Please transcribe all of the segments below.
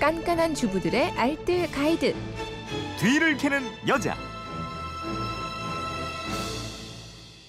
깐깐한 주부들의 알뜰 가이드. 뒤를 캐는 여자.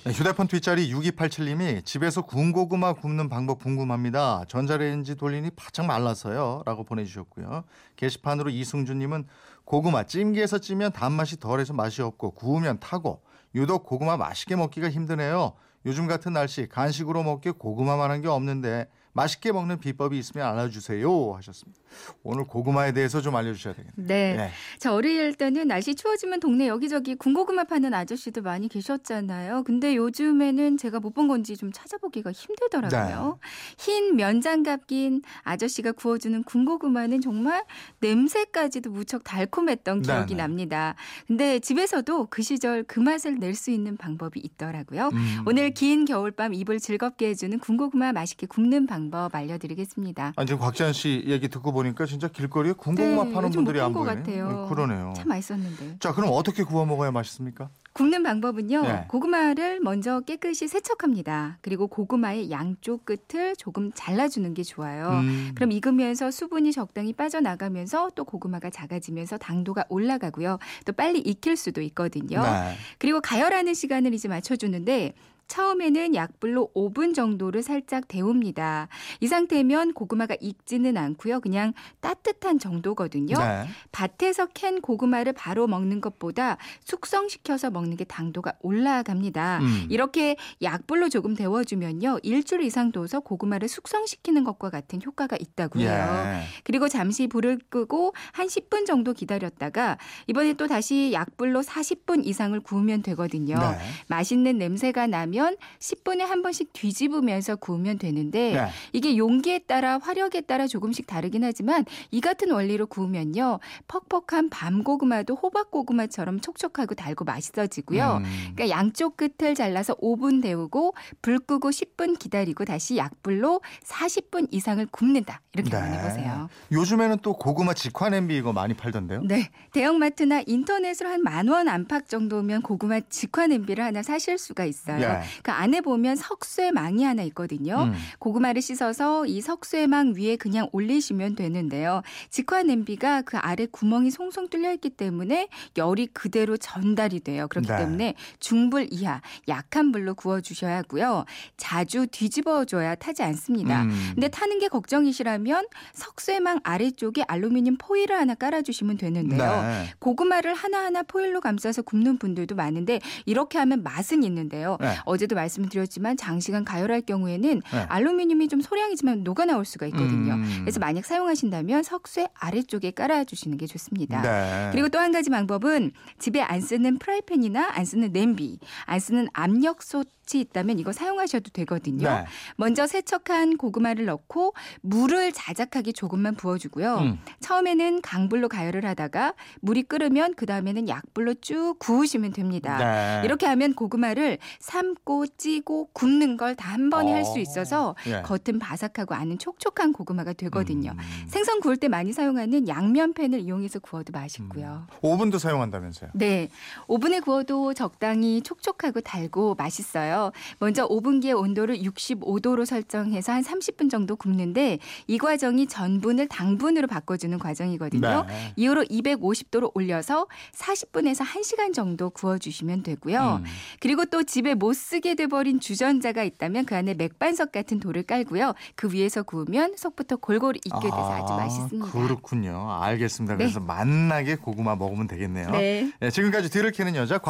네, 휴대폰 뒷자리 6287님이 집에서 군고구마 굽는 방법 궁금합니다. 전자레인지 돌리니 바짝 말라서요. 라고 보내주셨고요. 게시판으로 이승준님은 고구마 찜기에서 찌면 단맛이 덜해서 맛이 없고 구우면 타고 유독 고구마 맛있게 먹기가 힘드네요. 요즘 같은 날씨 간식으로 먹기 고구마만한 게 없는데 맛있게 먹는 비법이 있으면 알려주세요 하셨습니다. 오늘 고구마에 대해서 좀 알려주셔야 되겠네요. 네. 네. 자, 어릴 때는 날씨 추워지면 동네 여기저기 군고구마 파는 아저씨들 많이 계셨잖아요. 근데 요즘에는 제가 못 본 건지 좀 찾아보기가 힘들더라고요. 흰 면장갑 낀 아저씨가 구워주는 군고구마는 정말 냄새까지도 무척 달콤했던 기억이 네, 네. 납니다. 근데 집에서도 그 시절 그 맛을 낼 수 있는 방법이 있더라고요. 음. 오늘 긴 겨울밤 입을 즐겁게 해주는 군고구마 맛있게 굽는 방법 알려드리겠습니다. 아니 지금 곽지연 씨 얘기 듣고 보니까 진짜 길거리에 군고구마 네, 파는 분들이 못안본것 보이네. 같아요. 음, 그러네요. 참 맛있었는데. 자, 그럼 어떻게 구워 먹어야 맛있습니까? 굽는 방법은요. 네. 고구마를 먼저 깨끗이 세척합니다. 그리고 고구마의 양쪽 끝을 조금 잘라주는 게 좋아요. 음. 그럼 익으면서 수분이 적당히 빠져나가면서 또 고구마가 작아지면서 당도가 올라가고요. 또 빨리 익힐 수도 있거든요. 네. 그리고 가열하는 시간을 이제 맞춰주는데 처음에는 약불로 5분 정도를 살짝 데웁니다. 이 상태면 고구마가 익지는 않고요. 그냥 따뜻한 정도거든요. 네. 밭에서 캔 고구마를 바로 먹는 것보다 숙성시켜서 먹는 게 당도가 올라갑니다. 음. 이렇게 약불로 조금 데워주면요. 일주일 이상 둬서 고구마를 숙성시키는 것과 같은 효과가 있다고요. 예. 그리고 잠시 불을 끄고 한 10분 정도 기다렸다가 이번에 또 다시 약불로 40분 이상을 구우면 되거든요. 네. 맛있는 냄새가 나면 10분에 한 번씩 뒤집으면서 구우면 되는데 네. 이게 용기에 따라 화력에 따라 조금씩 다르긴 하지만 이 같은 원리로 구우면요. 퍽퍽한 밤고구마도 호박고구마처럼 촉촉하고 달고 맛있어지 고요. 음. 그러니까 양쪽 끝을 잘라서 5분 데우고 불 끄고 10분 기다리고 다시 약불로 40분 이상을 굽는다. 이렇게 네. 한번 해보세요. 요즘에는 또 고구마 직화 냄비 이거 많이 팔던데요. 네. 대형마트나 인터넷으로 한 만 원 안팎 정도면 고구마 직화 냄비를 하나 사실 수가 있어요. 예. 그 안에 보면 석쇠망이 하나 있거든요. 음. 고구마를 씻어서 이 석쇠망 위에 그냥 올리시면 되는데요. 직화 냄비가 그 아래 구멍이 송송 뚫려 있기 때문에 열이 그대로 전달이 돼요. 그렇기 네. 때문에 중불 이하 약한 불로 구워 주셔야 하고요. 자주 뒤집어 줘야 타지 않습니다. 음. 근데 타는 게 걱정이시라면 석쇠망 아래쪽에 알루미늄 포일을 하나 깔아 주시면 되는데요. 네. 고구마를 하나하나 포일로 감싸서 굽는 분들도 많은데 이렇게 하면 맛은 있는데요. 네. 어제도 말씀드렸지만 장시간 가열할 경우에는 네. 알루미늄이 좀 소량이지만 녹아 나올 수가 있거든요. 음. 그래서 만약 사용하신다면 석쇠 아래쪽에 깔아 주시는 게 좋습니다. 네. 그리고 또 한 가지 방법은 집에 안 쓰는 프라이팬이나 안 쓰는 냄비, 안 쓰는 압력 솥이 있다면 이거 사용하셔도 되거든요. 네. 먼저 세척한 고구마를 넣고 물을 자작하게 조금만 부어주고요. 음. 처음에는 강불로 가열을 하다가 물이 끓으면 그 다음에는 약불로 쭉 구우시면 됩니다. 네. 이렇게 하면 고구마를 삶고 찌고 굽는 걸 다 한 번에 할수 있어서 예. 겉은 바삭하고 안은 촉촉한 고구마가 되거든요. 음. 생선 구울 때 많이 사용하는 양면팬을 이용해서 구워도 맛있고요. 오븐도 사용한다면서요? 네. 오븐에 구워 도 적당히 촉촉하고 달고 맛있어요. 먼저 오븐기의 온도를 65도로 설정해서 한 30분 정도 굽는데 이 과정이 전분을 당분으로 바꿔주는 과정이거든요. 네. 이후로 250도로 올려서 40분에서 1시간 정도 구워주시면 되고요. 음. 그리고 또 집에 못 쓰게 돼버린 주전자가 있다면 그 안에 맥반석 같은 돌을 깔고요. 그 위에서 구우면 속부터 골고루 익게 돼서 아주 아, 맛있습니다. 그렇군요. 알겠습니다. 네. 그래서 맛나게 고구마 먹으면 되겠네요. 네. 네, 지금까지 뒤를 캐는 여자